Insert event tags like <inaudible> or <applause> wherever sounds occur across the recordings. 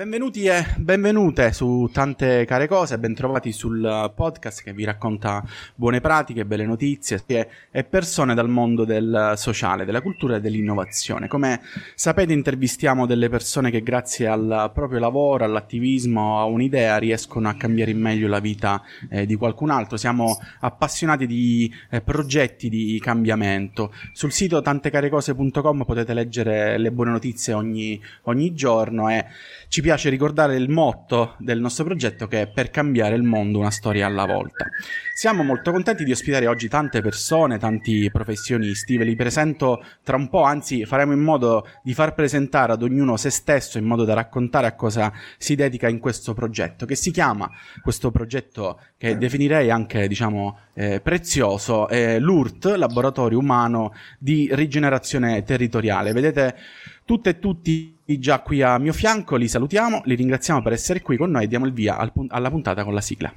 Benvenuti e benvenute su tante care cose, bentrovati sul podcast che vi racconta buone pratiche, belle notizie e persone dal mondo del sociale, della cultura e dell'innovazione. Come sapete intervistiamo delle persone che grazie al proprio lavoro, all'attivismo, a un'idea riescono a cambiare in meglio la vita eh, di qualcun altro. Siamo appassionati di eh, progetti di cambiamento. Sul sito tantecarecose.com potete leggere le buone notizie ogni, ogni giorno e ci piace ricordare il motto del nostro progetto che è per cambiare il mondo una storia alla volta. Siamo molto contenti di ospitare oggi tante persone, tanti professionisti, ve li presento tra un po', anzi faremo in modo di far presentare ad ognuno se stesso in modo da raccontare a cosa si dedica in questo progetto, che si chiama, questo progetto che definirei anche, diciamo, eh, prezioso, è l'URT, Laboratorio Umano di Rigenerazione Territoriale. Vedete tutte e tutti già qui a mio fianco, li salutiamo, li ringraziamo per essere qui con noi e diamo il via al, alla puntata con la sigla.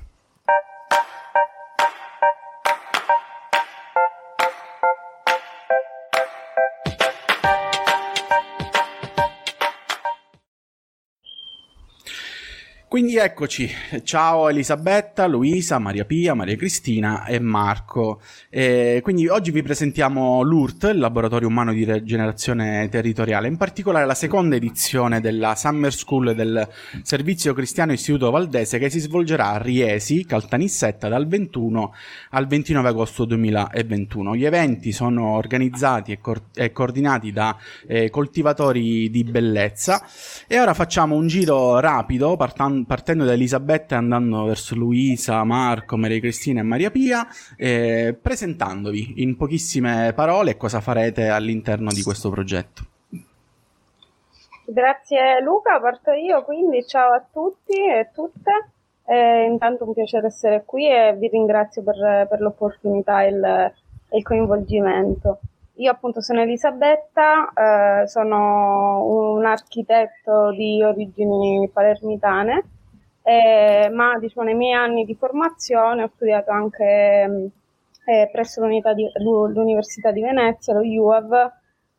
Quindi eccoci, ciao Elisabetta, Luisa, Maria Pia, Maria Cristina e Marco. E quindi oggi vi presentiamo l'URT, il Laboratorio Umano di Rigenerazione Territoriale, in particolare la seconda edizione della Summer School del Servizio Cristiano Istituto Valdese che si svolgerà a Riesi, Caltanissetta, dal 21 al 29 agosto 2021. Gli eventi sono organizzati e, co- e coordinati da eh, coltivatori di bellezza e ora facciamo un giro rapido partendo da Elisabetta e andando verso Luisa, Marco, Maria Cristina e Maria Pia, eh, presentandovi in pochissime parole cosa farete all'interno di questo progetto. Grazie Luca, parto io, quindi ciao a tutti e tutte. Eh, intanto un piacere essere qui e vi ringrazio per, per l'opportunità e il, il, coinvolgimento. Io appunto sono Elisabetta, eh, sono un architetto di origini palermitane eh, ma diciamo, nei miei anni di formazione ho studiato anche mm, eh, presso di, l'Università di Venezia, lo UAV,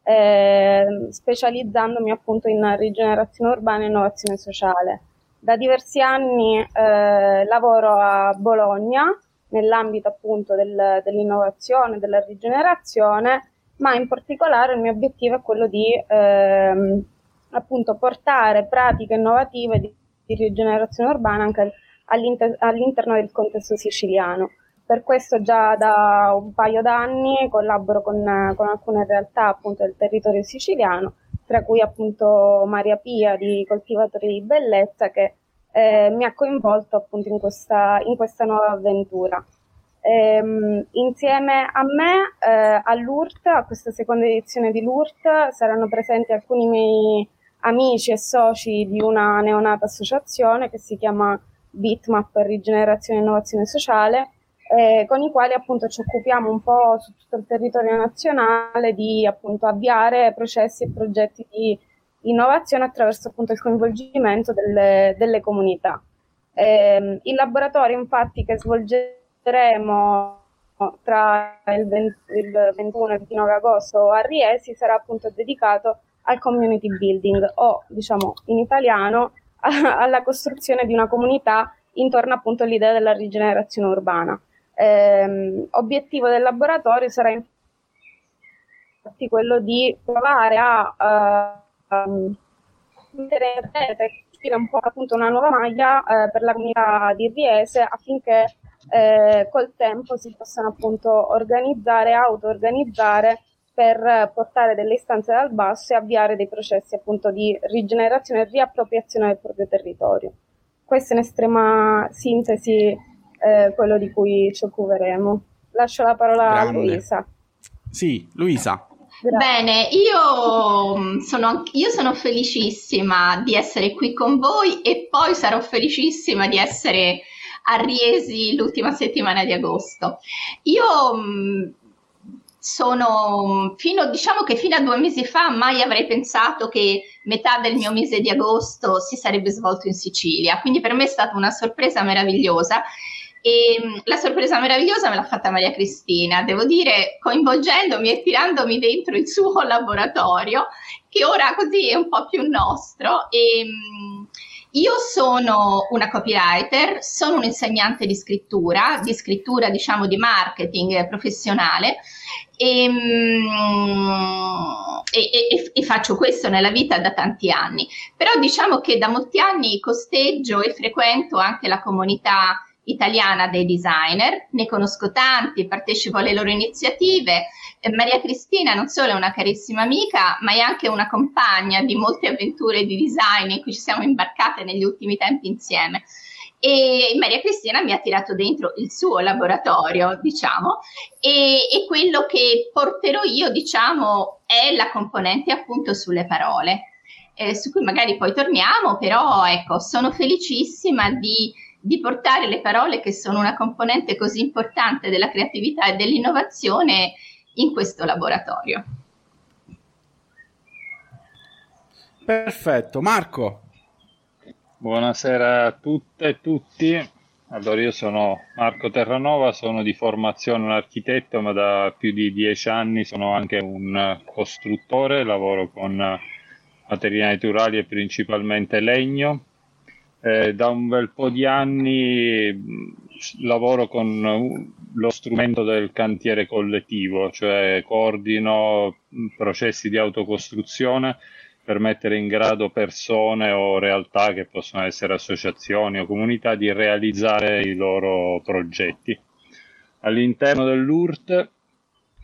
eh, specializzandomi appunto in rigenerazione urbana e innovazione sociale. Da diversi anni eh, lavoro a Bologna nell'ambito appunto del, dell'innovazione, della rigenerazione, ma in particolare il mio obiettivo è quello di ehm, appunto portare pratiche innovative di di rigenerazione urbana anche all'inter- all'interno del contesto siciliano. Per questo già da un paio d'anni collaboro con, con alcune realtà appunto del territorio siciliano, tra cui appunto Maria Pia di Coltivatori di Bellezza che eh, mi ha coinvolto appunto in questa, in questa nuova avventura. Ehm, insieme a me eh, all'URT, a questa seconda edizione di l'URT, saranno presenti alcuni miei amici e soci di una neonata associazione che si chiama Bitmap Rigenerazione e Innovazione Sociale, eh, con i quali appunto ci occupiamo un po' su tutto il territorio nazionale di appunto avviare processi e progetti di innovazione attraverso appunto il coinvolgimento delle, delle comunità. Eh, il laboratorio infatti che svolgeremo tra il, 20, il 21 e il 29 agosto a Riesi sarà appunto dedicato al community building o diciamo in italiano <laughs> alla costruzione di una comunità intorno appunto all'idea della rigenerazione urbana. Eh, obiettivo del laboratorio sarà infatti quello di provare a uh, mettere in rete un po' appunto una nuova maglia uh, per la comunità di Riese affinché uh, col tempo si possano appunto organizzare, auto-organizzare per portare delle istanze dal basso e avviare dei processi appunto di rigenerazione e riappropriazione del proprio territorio. Questo in estrema sintesi eh, quello di cui ci occuperemo. Lascio la parola Grande. a Luisa. Sì, Luisa. Grazie. Bene, io mm, sono, io sono, felicissima di essere qui con voi e poi sarò felicissima di essere a Riesi l'ultima settimana di agosto. Io mm, sono fino, diciamo che fino a due mesi fa mai avrei pensato che metà del mio mese di agosto si sarebbe svolto in Sicilia, quindi per me è stata una sorpresa meravigliosa E mm, la sorpresa meravigliosa me l'ha fatta Maria Cristina, devo dire, coinvolgendomi e tirandomi dentro il suo <laughs> laboratorio, che ora così è un po' più nostro. E, mm, io sono una copywriter, sono un insegnante di scrittura, di scrittura diciamo di marketing professionale e, mm, e, e, e, faccio questo nella vita da tanti anni. Però diciamo che da molti anni costeggio e frequento anche la comunità italiana dei designer, ne conosco tanti, partecipo alle loro iniziative. Eh, Maria Cristina non solo è una carissima amica, ma è anche una compagna di molte avventure di design in cui ci siamo imbarcate negli ultimi tempi insieme. E Maria Cristina mi ha tirato dentro il suo laboratorio, diciamo, e, e quello che porterò io, diciamo, è la componente appunto sulle parole. Eh, su cui magari poi torniamo, però ecco, sono felicissima di di portare le parole che sono una componente così importante della creatività e dell'innovazione in questo laboratorio. Perfetto, Marco. Buonasera a tutte e tutti. Allora, io sono Marco Terranova, sono di formazione un architetto, ma da più di dieci anni sono anche un costruttore, lavoro con materiali naturali e principalmente legno eh, da un bel po' di anni lavoro con lo strumento del cantiere collettivo, cioè coordino processi di autocostruzione per mettere in grado persone o realtà che possono essere associazioni o comunità di realizzare i loro progetti. All'interno dell'URT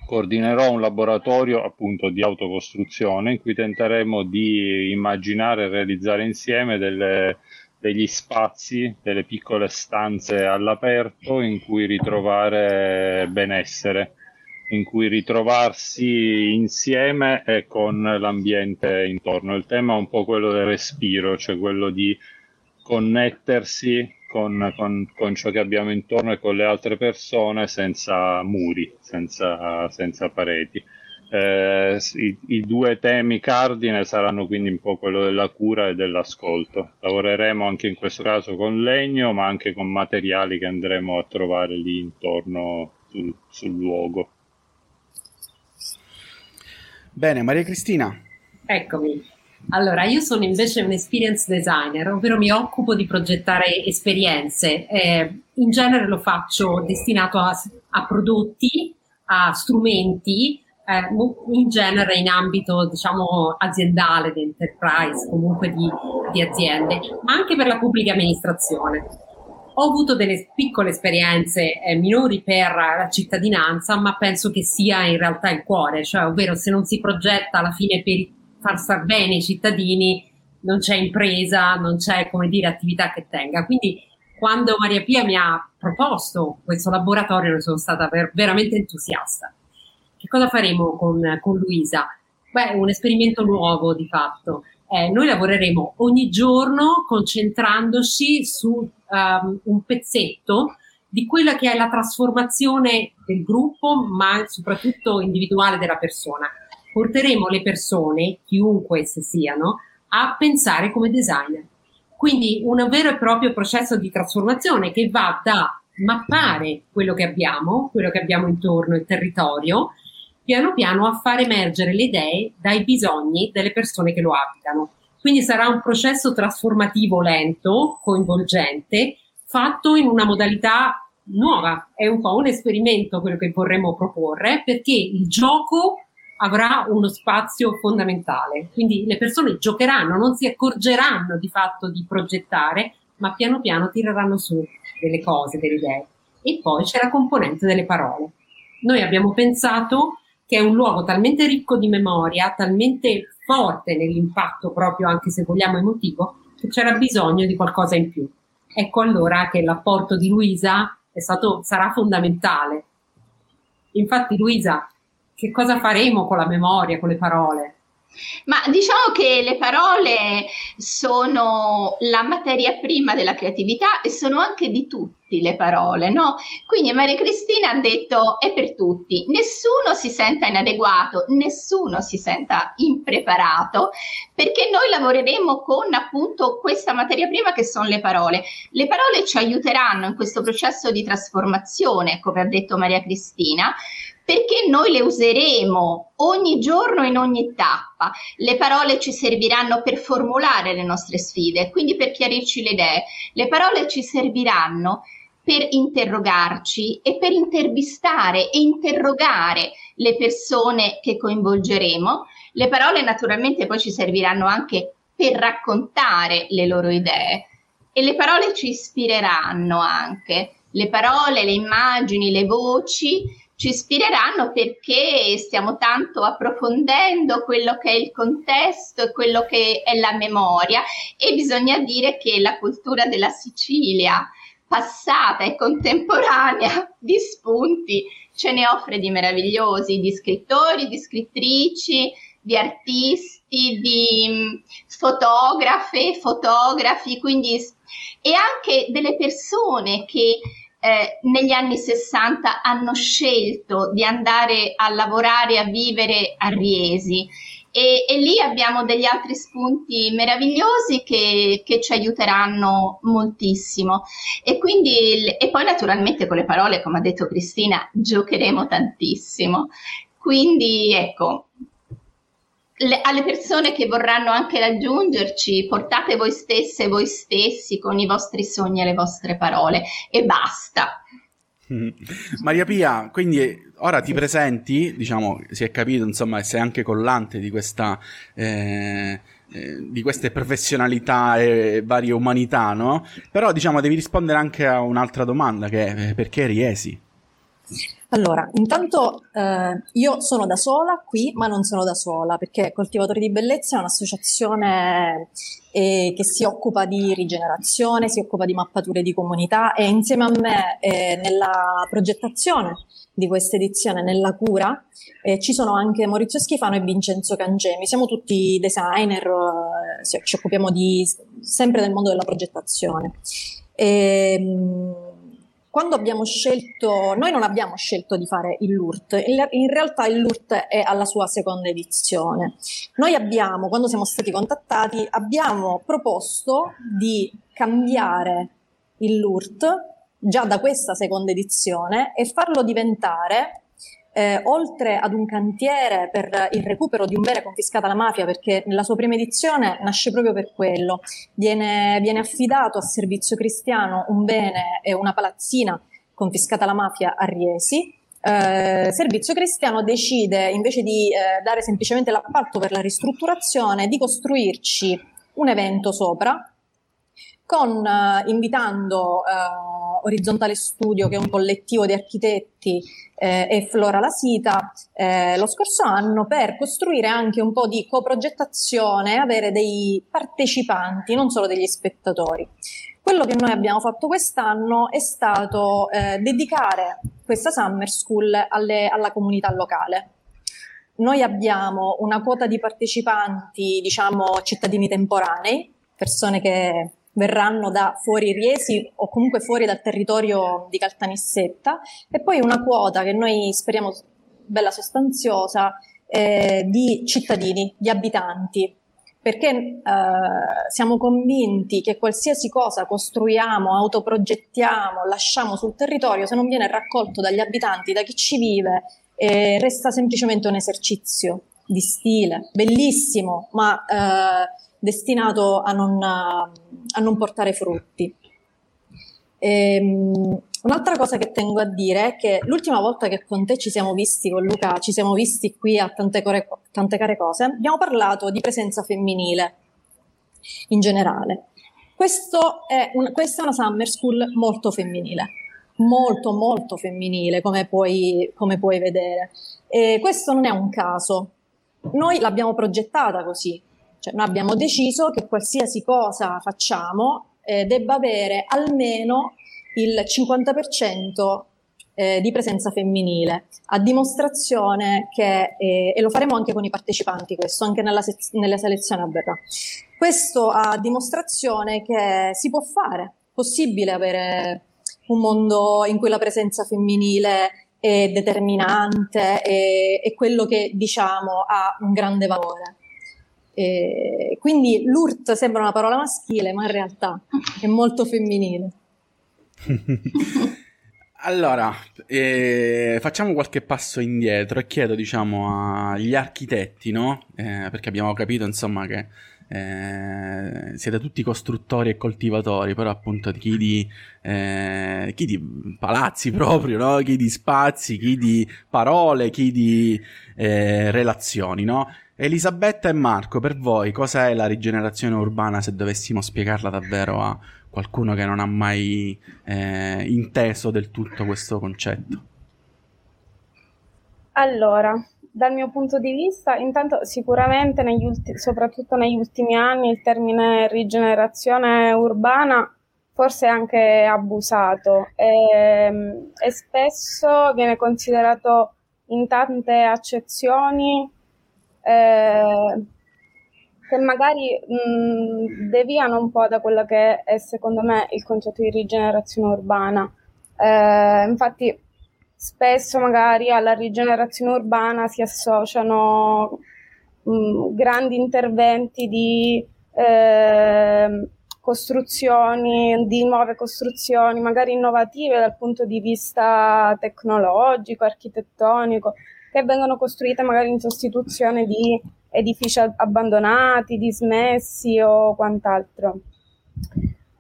coordinerò un laboratorio appunto di autocostruzione in cui tenteremo di immaginare e realizzare insieme delle degli spazi, delle piccole stanze all'aperto in cui ritrovare benessere, in cui ritrovarsi insieme e con l'ambiente intorno. Il tema è un po' quello del respiro, cioè quello di connettersi con, con, con ciò che abbiamo intorno e con le altre persone senza muri, senza, senza pareti. Eh, i, i, due temi cardine saranno quindi un po' quello della cura e dell'ascolto. Lavoreremo anche in questo caso con legno, ma anche con materiali che andremo a trovare lì intorno sul, sul luogo. Bene, Maria Cristina. Eccomi. Allora, io sono invece un experience designer, ovvero mi occupo di progettare esperienze. Eh, in genere lo faccio destinato a, a prodotti, a strumenti, eh, in genere in ambito diciamo aziendale, di enterprise, comunque di, di aziende, ma anche per la pubblica amministrazione. Ho avuto delle piccole esperienze eh, minori per la cittadinanza, ma penso che sia in realtà il cuore, cioè ovvero se non si progetta alla fine per far star bene i cittadini, non c'è impresa, non c'è come dire attività che tenga. Quindi quando Maria Pia mi ha proposto questo laboratorio ne sono stata ver- veramente entusiasta. Cosa faremo con, con Luisa? Beh, un esperimento nuovo di fatto. Eh, noi lavoreremo ogni giorno concentrandoci su um, un pezzetto di quella che è la trasformazione del gruppo, ma soprattutto individuale della persona. Porteremo le persone, chiunque esse siano, a pensare come designer. Quindi un vero e proprio processo di trasformazione che va da mappare quello che abbiamo, quello che abbiamo intorno, il territorio, piano piano a far emergere le idee dai bisogni delle persone che lo abitano. Quindi sarà un processo trasformativo lento, coinvolgente, fatto in una modalità nuova. È un po' un esperimento quello che vorremmo proporre perché il gioco avrà uno spazio fondamentale. Quindi le persone giocheranno, non si accorgeranno di fatto di progettare, ma piano piano tireranno su delle cose, delle idee. E poi c'è la componente delle parole. Noi abbiamo pensato che è un luogo talmente ricco di memoria, talmente forte nell'impatto proprio anche se vogliamo emotivo, che c'era bisogno di qualcosa in più. Ecco allora che l'apporto di Luisa stato, sarà fondamentale. Infatti Luisa, che cosa faremo con la memoria, con le parole? Ma diciamo che le parole sono la materia prima della creatività e sono anche di tutti le parole, no? Quindi Maria Cristina ha detto è per tutti, nessuno si senta inadeguato, nessuno si senta impreparato, perché noi lavoreremo con appunto questa materia prima che sono le parole. Le parole ci aiuteranno in questo processo di trasformazione, come ha detto Maria Cristina, perché noi le useremo ogni giorno in ogni tappa. Le parole ci serviranno per formulare le nostre sfide, quindi per chiarirci le idee. Le parole ci serviranno per interrogarci e per intervistare e interrogare le persone che coinvolgeremo. Le parole naturalmente poi ci serviranno anche per raccontare le loro idee e le parole ci ispireranno anche. Le parole, le immagini, le voci ci ispireranno perché stiamo tanto approfondendo quello che è il contesto e quello che è la memoria e bisogna dire che la cultura della Sicilia passata e contemporanea <laughs> di spunti ce ne offre di meravigliosi, di scrittori, di scrittrici, di artisti, di mm, fotografe, fotografi, quindi e anche delle persone che eh, negli anni 60 hanno scelto di andare a lavorare, a vivere a Riesi. E, e lì abbiamo degli altri spunti meravigliosi che, che ci aiuteranno moltissimo. E, quindi, e poi naturalmente con le parole, come ha detto Cristina, giocheremo tantissimo. Quindi ecco, le, alle persone che vorranno anche raggiungerci, portate voi stesse voi stessi con i vostri sogni e le vostre parole e basta. Maria Pia, quindi ora ti presenti, diciamo, si è capito, insomma, sei anche collante di questa... Eh, eh, di queste professionalità e varie umanità, no? Però diciamo devi rispondere anche a un'altra domanda che è eh, perché Riesi? Allora, intanto eh, io sono da sola qui, ma non sono da sola, perché Coltivatori di Bellezza è un'associazione eh, che si occupa di rigenerazione, si occupa di mappature di comunità e insieme a me eh, nella progettazione di questa edizione, nella cura, eh, ci sono anche Maurizio Schifano e Vincenzo Cangemi. Siamo tutti designer, eh, ci occupiamo di, sempre del mondo della progettazione. E, ehm, quando abbiamo scelto, noi non abbiamo scelto di fare il LURT, in realtà il LURT è alla sua seconda edizione. Noi abbiamo, quando siamo stati contattati, abbiamo proposto di cambiare il LURT già da questa seconda edizione e farlo diventare eh, oltre ad un cantiere per il recupero di un bene confiscato alla mafia, perché nella sua prima edizione nasce proprio per quello, viene, viene affidato a servizio cristiano un bene e una palazzina confiscata alla mafia a Riesi, eh, Servizio Cristiano decide invece di eh, dare semplicemente l'appalto per la ristrutturazione di costruirci un evento sopra con eh, invitando eh, Orizzontale Studio, che è un collettivo di architetti, eh, e Flora La Sita eh, lo scorso anno per costruire anche un po' di coprogettazione avere dei partecipanti, non solo degli spettatori. Quello che noi abbiamo fatto quest'anno è stato eh, dedicare questa Summer School alle, alla comunità locale. Noi abbiamo una quota di partecipanti, diciamo, cittadini temporanei, persone che verranno da fuori Riesi o comunque fuori dal territorio di Caltanissetta. E poi una quota che noi speriamo bella sostanziosa eh, di cittadini, di abitanti, perché eh, siamo convinti che qualsiasi cosa costruiamo, autoprogettiamo, lasciamo sul territorio, se non viene raccolto dagli abitanti, da chi ci vive, eh, resta semplicemente un esercizio di stile, bellissimo, ma eh, destinato a non, a non portare frutti. Ehm, un'altra cosa che tengo a dire è che l'ultima volta che con te ci siamo visti, con Luca, ci siamo visti qui a tante, core, tante care cose, abbiamo parlato di presenza femminile in generale. È un, questa è una summer school molto femminile, molto molto femminile come puoi, come puoi vedere. E questo non è un caso, noi l'abbiamo progettata così, cioè, noi abbiamo deciso che qualsiasi cosa facciamo eh, debba avere almeno il 50% eh, di presenza femminile, a dimostrazione che, eh, e lo faremo anche con i partecipanti questo, anche nella, se- nella selezione avverrà, questo a dimostrazione che si può fare, possibile avere un mondo in cui la presenza femminile è determinante, è, è quello che diciamo ha un grande valore. E quindi l'urt sembra una parola maschile, ma in realtà è molto femminile. <laughs> allora, eh, facciamo qualche passo indietro e chiedo, diciamo, agli architetti, no? Eh, perché abbiamo capito, insomma, che eh, siete tutti costruttori e coltivatori, però appunto chi di, eh, chi di palazzi proprio, no? chi di spazi, chi di parole, chi di eh, relazioni, no? Elisabetta e Marco, per voi cosa è la rigenerazione urbana se dovessimo spiegarla davvero a qualcuno che non ha mai eh, inteso del tutto questo concetto? Allora, dal mio punto di vista, intanto sicuramente negli ulti- soprattutto negli ultimi anni il termine rigenerazione urbana forse è anche abusato e, ehm, e spesso viene considerato in tante accezioni eh, che magari mh, deviano un po' da quello che è secondo me il concetto di rigenerazione urbana. Eh, infatti spesso magari alla rigenerazione urbana si associano mh, grandi interventi di eh, costruzioni, di nuove costruzioni, magari innovative dal punto di vista tecnologico, architettonico, che vengono costruite magari in sostituzione di edifici abbandonati, dismessi o quant'altro.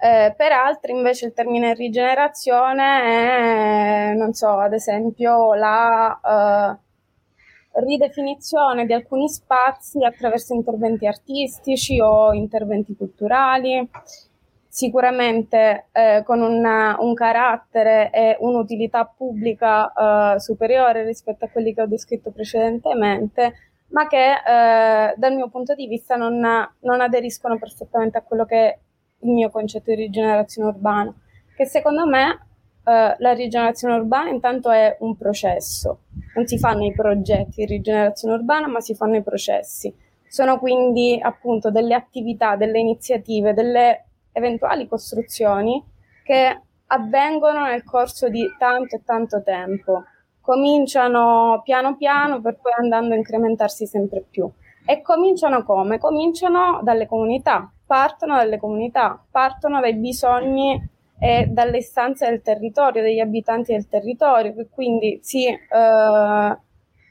Eh, per altri invece il termine rigenerazione è, non so, ad esempio la eh, ridefinizione di alcuni spazi attraverso interventi artistici o interventi culturali, sicuramente eh, con una, un carattere e un'utilità pubblica eh, superiore rispetto a quelli che ho descritto precedentemente, ma che eh, dal mio punto di vista non, non aderiscono perfettamente a quello che è il mio concetto di rigenerazione urbana, che secondo me eh, la rigenerazione urbana intanto è un processo, non si fanno i progetti di rigenerazione urbana, ma si fanno i processi. Sono quindi appunto delle attività, delle iniziative, delle eventuali costruzioni che avvengono nel corso di tanto e tanto tempo. Cominciano piano piano per poi andando a incrementarsi sempre più. E cominciano come? Cominciano dalle comunità, partono dalle comunità, partono dai bisogni e dalle istanze del territorio, degli abitanti del territorio, che quindi si eh,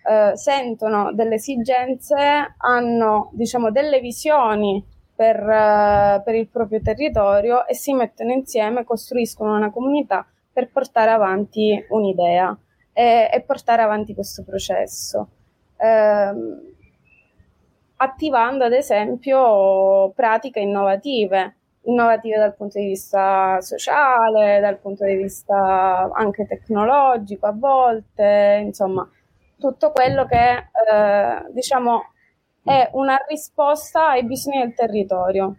eh, sentono delle esigenze, hanno diciamo delle visioni per, uh, per, il proprio territorio e si mettono insieme, costruiscono una comunità per portare avanti un'idea e, e portare avanti questo processo. Eh, attivando ad esempio pratiche innovative, innovative dal punto di vista sociale, dal punto di vista anche tecnologico a volte, insomma, tutto quello che eh, diciamo è una risposta ai bisogni del territorio.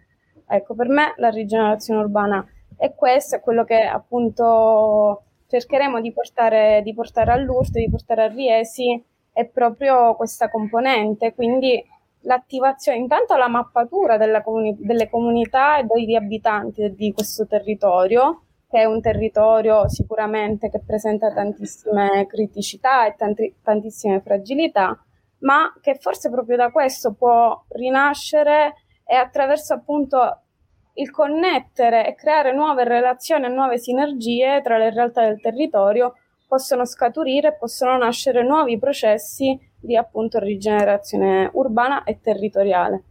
Ecco, per me la rigenerazione urbana è questo, è quello che appunto cercheremo di portare, di portare all'URT, di portare a Riesi, è proprio questa componente, quindi l'attivazione, intanto la mappatura comuni- delle comunità e degli abitanti di questo territorio, che è un territorio sicuramente che presenta tantissime criticità e tanti- tantissime fragilità, ma che forse proprio da questo può rinascere e attraverso appunto il connettere e creare nuove relazioni e nuove sinergie tra le realtà del territorio possono scaturire possono nascere nuovi processi di appunto rigenerazione urbana e territoriale.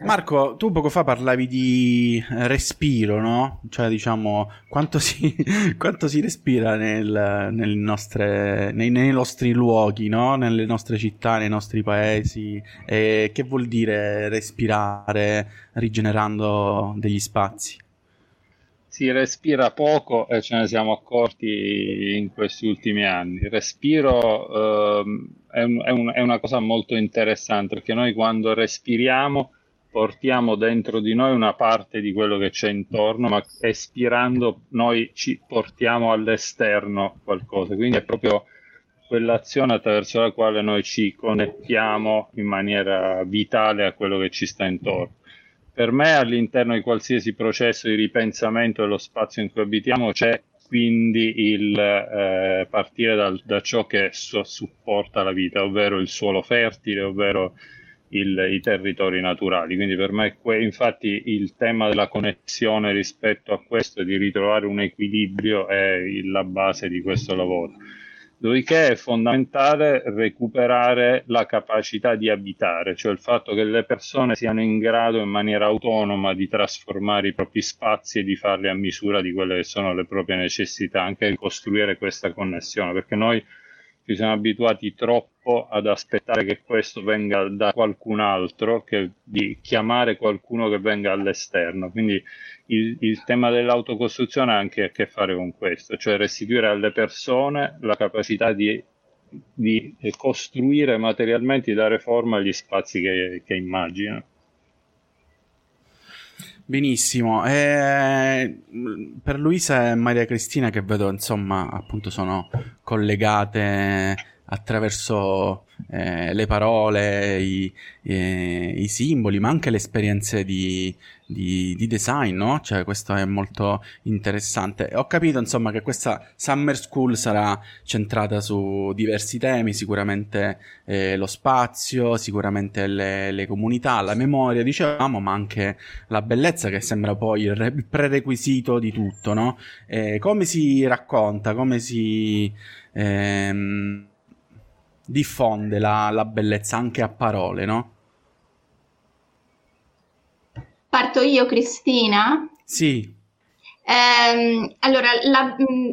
Marco, tu poco fa parlavi di respiro, no? Cioè, diciamo, quanto si, <laughs> quanto si respira nel, nel nostre, nei, nei, nostri luoghi, no? Nelle nostre città, nei nostri paesi. E che vuol dire respirare rigenerando degli spazi? Si respira poco e ce ne siamo accorti in questi ultimi anni. Il respiro ehm, è, un, è, un, è una cosa molto interessante perché noi quando respiriamo portiamo dentro di noi una parte di quello che c'è intorno, ma espirando noi ci portiamo all'esterno qualcosa. Quindi è proprio quell'azione attraverso la quale noi ci connettiamo in maniera vitale a quello che ci sta intorno. Per me all'interno di qualsiasi processo di ripensamento dello spazio in cui abitiamo c'è quindi il eh, partire dal, da ciò che so, supporta la vita, ovvero il suolo fertile, ovvero il, i territori naturali. Quindi per me, que- infatti, il tema della connessione rispetto a questo di ritrovare un equilibrio è la base di questo lavoro. Dopodiché è fondamentale recuperare la capacità di abitare, cioè il fatto che le persone siano in grado in maniera autonoma di trasformare i propri spazi e di farli a misura di quelle che sono le proprie necessità, anche di costruire questa connessione, perché noi ci siamo abituati troppo ad aspettare che questo venga da qualcun altro, che, di chiamare qualcuno che venga all'esterno. Quindi il, il, tema dell'autocostruzione ha anche a che fare con questo, cioè restituire alle persone la capacità di, di costruire materialmente, di dare forma agli spazi che, che immaginano. Benissimo, e per Luisa e Maria Cristina che vedo insomma appunto sono collegate attraverso eh, le parole, i, eh, i, simboli, ma anche le esperienze di, di, di, design, no? Cioè, questo è molto interessante. Ho capito, insomma, che questa Summer School sarà centrata su diversi temi, sicuramente eh, lo spazio, sicuramente le, le, comunità, la memoria, dicevamo, ma anche la bellezza che sembra poi il, re- il prerequisito di tutto, no? come si racconta, come si... Ehm, diffonde la, la bellezza anche a parole, no? Parto io, Cristina? Sì. Eh, allora, la, mm,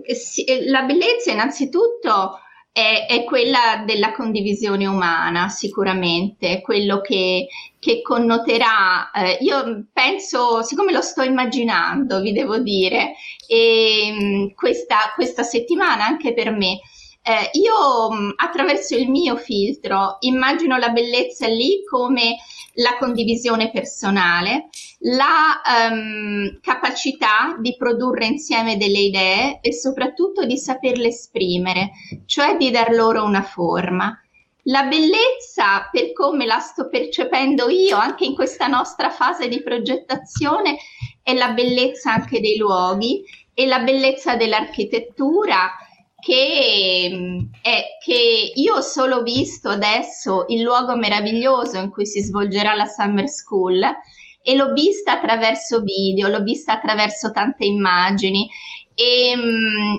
la, bellezza innanzitutto è, è, quella della condivisione umana, sicuramente, quello che, che connoterà. Eh, io penso, siccome lo sto immaginando, vi devo dire, e, mm, questa, questa settimana anche per me eh, io mm, attraverso il mio filtro immagino la bellezza lì come la condivisione personale, la um, capacità di produrre insieme delle idee e soprattutto di saperle esprimere, cioè di dar loro una forma. La bellezza, per come la sto percependo io anche in questa nostra fase di progettazione, è la bellezza anche dei luoghi e la bellezza dell'architettura che, è, che io ho solo visto adesso il luogo meraviglioso in cui si svolgerà la Summer School e l'ho vista attraverso video, l'ho vista attraverso tante immagini e,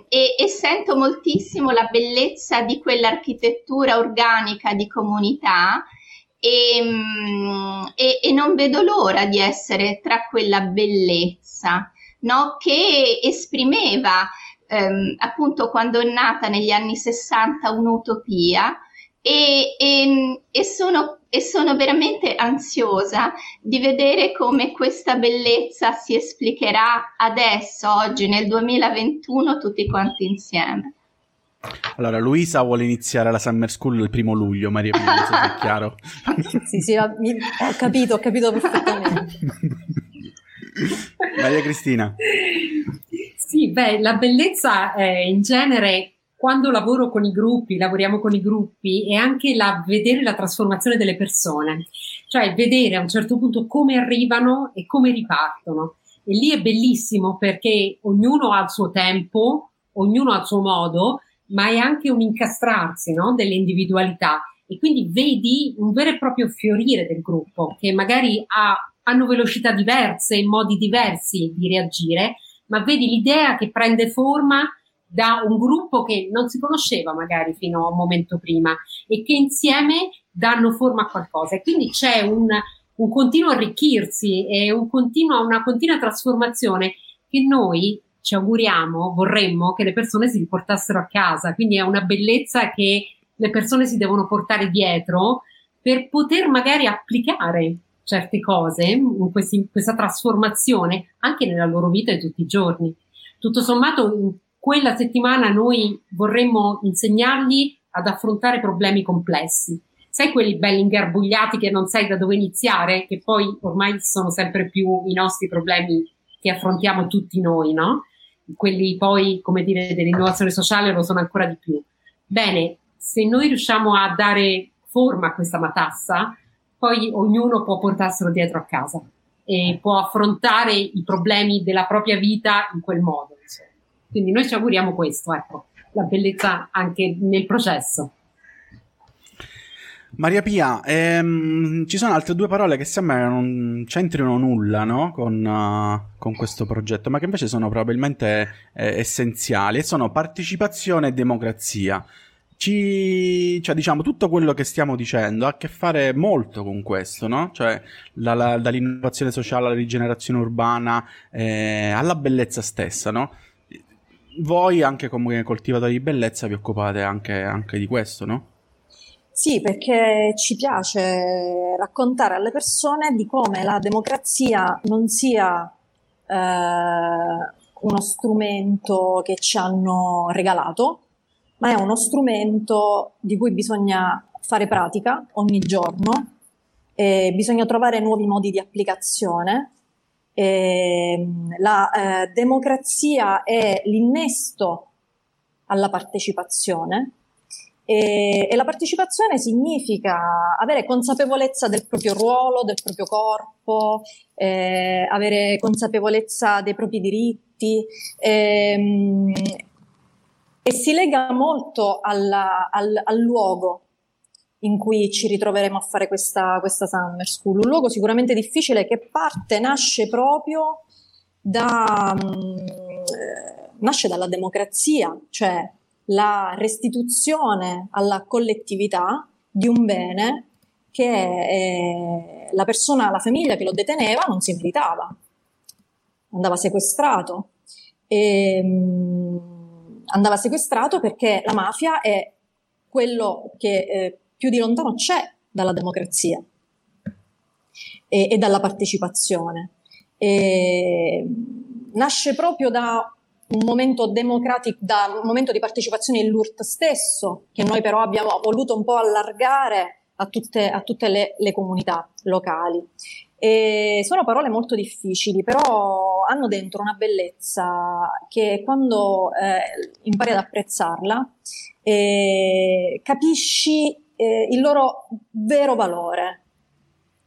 e, e, sento moltissimo la bellezza di quell'architettura organica di comunità e, mm, e, non vedo l'ora di essere tra quella bellezza no? che esprimeva ehm, appunto quando è nata negli anni 60 un'utopia e, e, e, sono, e sono veramente ansiosa di vedere come questa bellezza si esplicherà adesso, oggi nel 2021, tutti quanti insieme. Allora, Luisa vuole iniziare la Summer School il primo luglio, Maria Pia, non so se è <laughs> chiaro. sì, sì, ho capito, ho capito <laughs> perfettamente. Maria Cristina. Sì, beh, la bellezza eh, in genere quando lavoro con i gruppi, lavoriamo con i gruppi, è anche la, vedere la trasformazione delle persone, cioè vedere a un certo punto come arrivano e come ripartono. E lì è bellissimo perché ognuno ha il suo tempo, ognuno ha il suo modo, ma è anche un incastrarsi no? delle individualità. E quindi vedi un vero e proprio fiorire del gruppo che magari ha, hanno velocità diverse, modi diversi di reagire, ma vedi l'idea che prende forma da un gruppo che non si conosceva magari fino a un momento prima e che insieme danno forma a qualcosa. E quindi c'è un, un continuo arricchirsi e un continuo, una continua trasformazione che noi ci auguriamo, vorremmo che le persone si riportassero a casa. Quindi è una bellezza che le persone si devono portare dietro per poter magari applicare certe cose, questi, questa trasformazione anche nella loro vita di tutti i giorni. Tutto sommato, in quella settimana noi vorremmo insegnargli ad affrontare problemi complessi, sai quelli belli ingarbugliati che non sai da dove iniziare, che poi ormai sono sempre più i nostri problemi che affrontiamo tutti noi, no? Quelli poi, come dire, dell'innovazione sociale lo sono ancora di più. Bene, se noi riusciamo a dare forma a questa matassa, poi ognuno può portarselo dietro a casa e può affrontare i problemi della propria vita in quel modo. Insomma. Quindi noi ci auguriamo questo, ecco, la bellezza anche nel processo. Maria Pia, ehm, ci sono altre due parole che sembra che non c'entrino nulla no? con, uh, con, questo progetto, ma che invece sono probabilmente eh, essenziali, e sono partecipazione e democrazia ci, cioè, diciamo, tutto quello che stiamo dicendo ha a che fare molto con questo, no? Cioè, la, la, dall'innovazione sociale alla rigenerazione urbana, eh, alla bellezza stessa, no? Voi, anche come coltivatori di bellezza, vi occupate anche, anche di questo, no? Sì, perché ci piace raccontare alle persone di come la democrazia non sia eh, uno strumento che ci hanno regalato, ma è uno strumento di cui bisogna fare pratica ogni giorno, bisogna trovare nuovi modi di applicazione. E la eh, democrazia è l'innesto alla partecipazione e, e, la partecipazione significa avere consapevolezza del proprio ruolo, del proprio corpo, eh, avere consapevolezza dei propri diritti, ehm, e si lega molto alla, al, al, luogo in cui ci ritroveremo a fare questa, questa summer school. Un luogo sicuramente difficile che parte, nasce proprio da, um, nasce dalla democrazia, cioè la restituzione alla collettività di un bene che eh, la persona, la famiglia che lo deteneva non si meritava, andava sequestrato. E, um, andava sequestrato perché la mafia è quello che eh, più di lontano c'è dalla democrazia e, e dalla partecipazione. E, nasce proprio da un momento democratico, da un momento di partecipazione ill'URT stesso, che noi però abbiamo voluto un po' allargare a tutte, a tutte le, le comunità locali. E sono parole molto difficili, però hanno dentro una bellezza che quando eh, impari ad apprezzarla eh, capisci eh, il loro vero valore.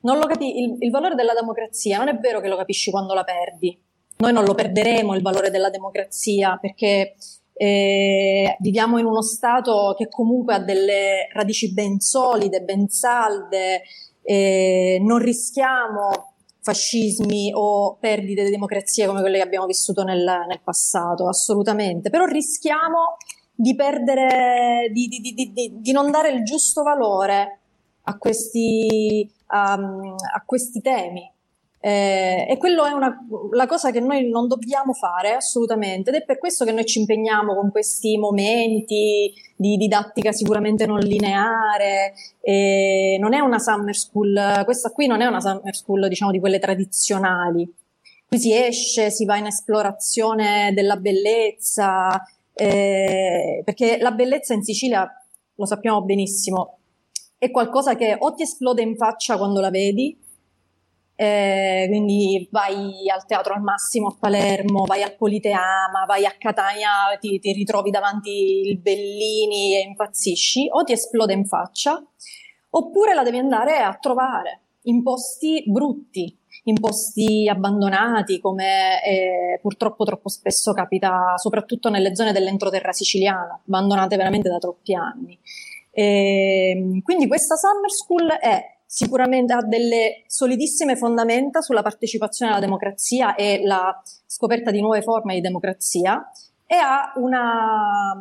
Capi- il, il valore della democrazia non è vero che lo capisci quando la perdi. Noi non lo perderemo il valore della democrazia perché eh, viviamo in uno Stato che comunque ha delle radici ben solide, ben salde, eh, non rischiamo fascismi o perdite di democrazia come quelle che abbiamo vissuto nel, nel passato, assolutamente, però rischiamo di perdere, di, di, di, di, non dare il giusto valore a questi, um, a questi temi. Eh, e quello è una, la cosa che noi non dobbiamo fare assolutamente ed è per questo che noi ci impegniamo con questi momenti di didattica sicuramente non lineare. Eh, non è una summer school, questa qui non è una summer school diciamo di quelle tradizionali. Qui si esce, si va in esplorazione della bellezza, eh, perché la bellezza in Sicilia, lo sappiamo benissimo, è qualcosa che o ti esplode in faccia quando la vedi, eh, quindi vai al teatro al massimo a Palermo, vai al Politeama, vai a Catania, ti, ti ritrovi davanti il Bellini e impazzisci, o ti esplode in faccia, oppure la devi andare a trovare in posti brutti, in posti abbandonati, come eh, purtroppo troppo spesso capita, soprattutto nelle zone dell'entroterra siciliana, abbandonate veramente da troppi anni. E, ehm, quindi questa Summer School è sicuramente ha delle solidissime fondamenta sulla partecipazione alla democrazia e la scoperta di nuove forme di democrazia e ha una,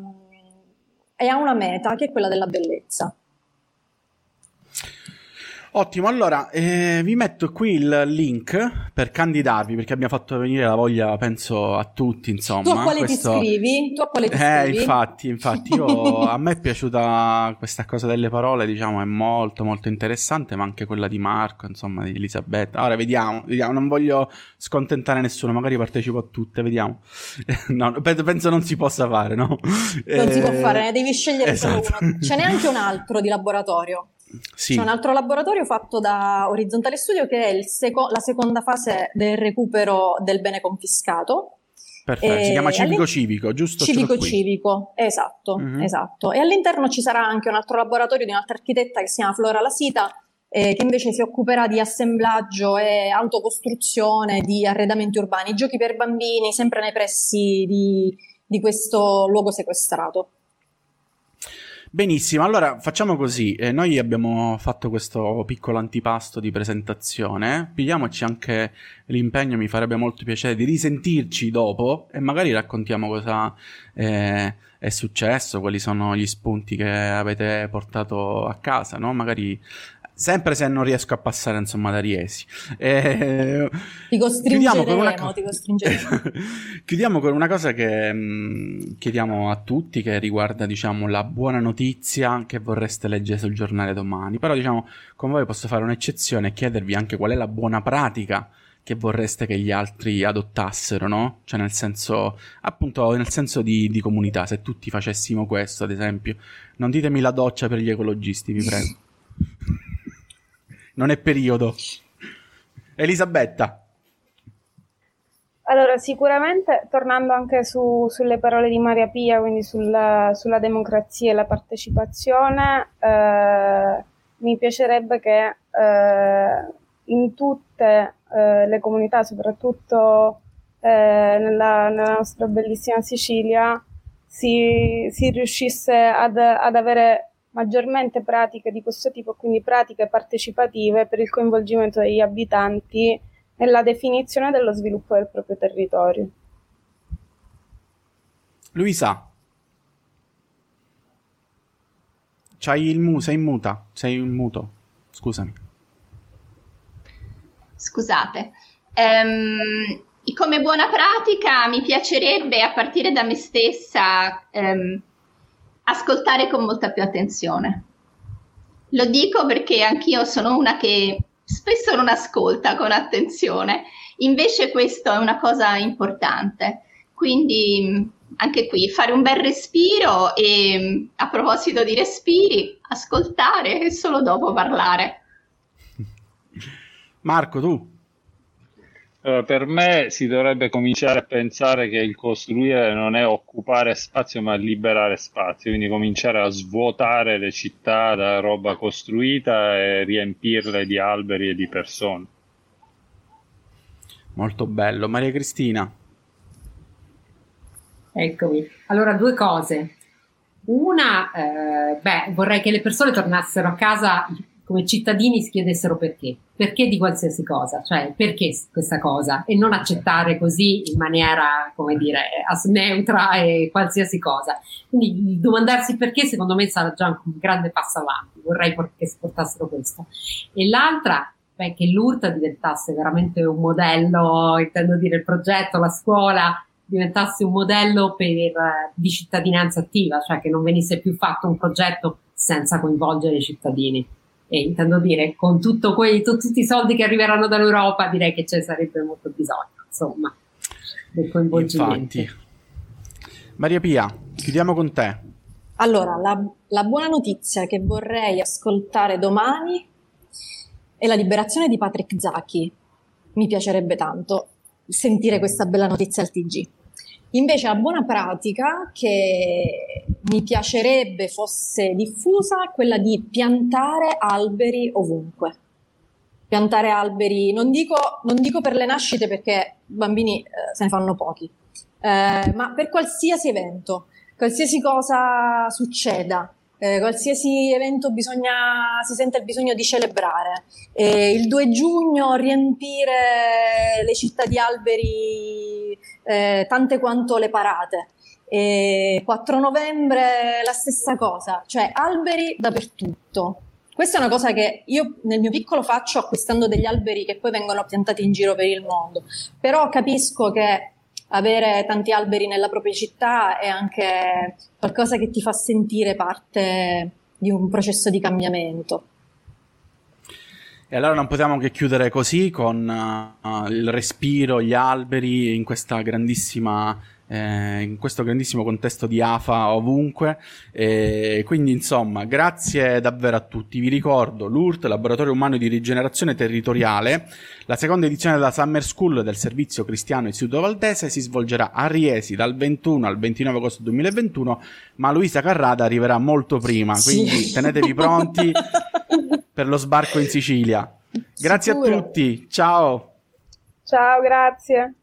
e ha una meta che è quella della bellezza. Ottimo, allora eh, vi metto qui il link per candidarvi perché abbiamo fatto venire la voglia, penso, a tutti, insomma. Tu a quale questo... ti iscrivi? Tu a quale ti eh, infatti, infatti, io, <laughs> a me è piaciuta questa cosa delle parole, diciamo, è molto, molto interessante, ma anche quella di Marco, insomma, di Elisabetta. Ora vediamo, vediamo, non voglio scontentare nessuno, magari partecipo a tutte, vediamo. <laughs> no, penso non si possa fare, no? Non eh... si può fare, ne devi scegliere esatto. solo uno. Ce n'è anche un <laughs> altro di laboratorio Sì. C'è un altro laboratorio fatto da Orizzontale Studio che è seco- la seconda fase del recupero del bene confiscato. Perfetto, si chiama civico-civico, giusto? Civico-civico, esatto, mm-hmm. esatto. E all'interno ci sarà anche un altro laboratorio di un'altra architetta che si chiama Flora Lasita, eh, che invece si occuperà di assemblaggio e autocostruzione di arredamenti urbani, giochi per bambini, sempre nei pressi di, di questo luogo sequestrato. Benissimo, allora facciamo così. Eh, noi abbiamo fatto questo piccolo antipasto di presentazione. Pigliamoci anche l'impegno, mi farebbe molto piacere di risentirci dopo e magari raccontiamo cosa eh, è successo, quali sono gli spunti che avete portato a casa, no? Magari Sempre se non riesco a passare insomma da Riesi. Eh, ti costringeremo, con una... ti costringeremo. <laughs> chiudiamo con una cosa che mh, mm, chiediamo a tutti che riguarda diciamo la buona notizia che vorreste leggere sul giornale domani. Però diciamo con voi posso fare un'eccezione e chiedervi anche qual è la buona pratica che vorreste che gli altri adottassero, no? Cioè nel senso, appunto, nel senso di, di comunità, se tutti facessimo questo, ad esempio. Non ditemi la doccia per gli ecologisti, vi prego non è periodo. Elisabetta. Allora, sicuramente, tornando anche su, sulle parole di Maria Pia, quindi sulla, sulla democrazia e la partecipazione, eh, mi piacerebbe che eh, in tutte eh, le comunità, soprattutto eh, nella, nella, nostra bellissima Sicilia, si, si riuscisse ad, ad avere maggiormente pratiche di questo tipo, quindi pratiche partecipative per il coinvolgimento degli abitanti nella definizione dello sviluppo del proprio territorio. Luisa, c'hai il mu, sei in muta, sei in muto, scusami. Scusate. Um, come buona pratica mi piacerebbe, a partire da me stessa, um, ascoltare con molta più attenzione. Lo dico perché anch'io sono una che spesso non ascolta con attenzione, invece questo è una cosa importante. Quindi anche qui fare un bel respiro e a proposito di respiri, ascoltare e solo dopo parlare. <laughs> Marco, tu? Uh, per me si dovrebbe cominciare a pensare che il costruire non è occupare spazio ma liberare spazio, quindi cominciare a svuotare le città da roba costruita e riempirle di alberi e di persone. Molto bello. Maria Cristina. Eccomi. Allora, due cose. Una, eh, beh, vorrei che le persone tornassero a casa come cittadini si chiedessero perché, perché di qualsiasi cosa, cioè perché questa cosa e non accettare così in maniera, come dire, neutra e qualsiasi cosa. Quindi domandarsi perché secondo me sarà già un grande passo avanti, vorrei che si portassero questo. E l'altra, beh, che l'URTA diventasse veramente un modello, intendo dire il progetto, la scuola, diventasse un modello per, di cittadinanza attiva, cioè che non venisse più fatto un progetto senza coinvolgere i cittadini e intendo dire, con tutto quei, tu, tutti i soldi che arriveranno dall'Europa, direi che ce sarebbe molto bisogno, insomma, del coinvolgimento. Infatti. Maria Pia, chiudiamo con te. Allora, la, la buona notizia che vorrei ascoltare domani è la liberazione di Patrick Zaki. Mi piacerebbe tanto sentire questa bella notizia al TG. Invece la buona pratica che mi piacerebbe fosse diffusa è quella di piantare alberi ovunque. Piantare alberi, non dico, non dico per le nascite perché bambini eh, se ne fanno pochi, eh, ma per qualsiasi evento, qualsiasi cosa succeda, eh, qualsiasi evento bisogna, si sente il bisogno di celebrare. Eh, il 2 giugno riempire le città di alberi eh, tante quanto le parate. E 4 novembre la stessa cosa, cioè alberi dappertutto. Questa è una cosa che io nel mio piccolo faccio acquistando degli alberi che poi vengono piantati in giro per il mondo, però capisco che avere tanti alberi nella propria città è anche qualcosa che ti fa sentire parte di un processo di cambiamento. E allora non possiamo che chiudere così con uh, il respiro, gli alberi in questa grandissima eh, in questo grandissimo contesto di AFA ovunque. Eh, quindi, insomma, grazie davvero a tutti. Vi ricordo l'URT, Laboratorio Umano di Rigenerazione Territoriale, la seconda edizione della Summer School del Servizio Cristiano Istituto Valdese si svolgerà a Riesi dal 21 al 29 agosto 2021, ma Luisa Carrada arriverà molto prima, quindi sì. tenetevi pronti <laughs> per lo sbarco in Sicilia. Grazie Sicuro. a tutti, ciao. Ciao, grazie.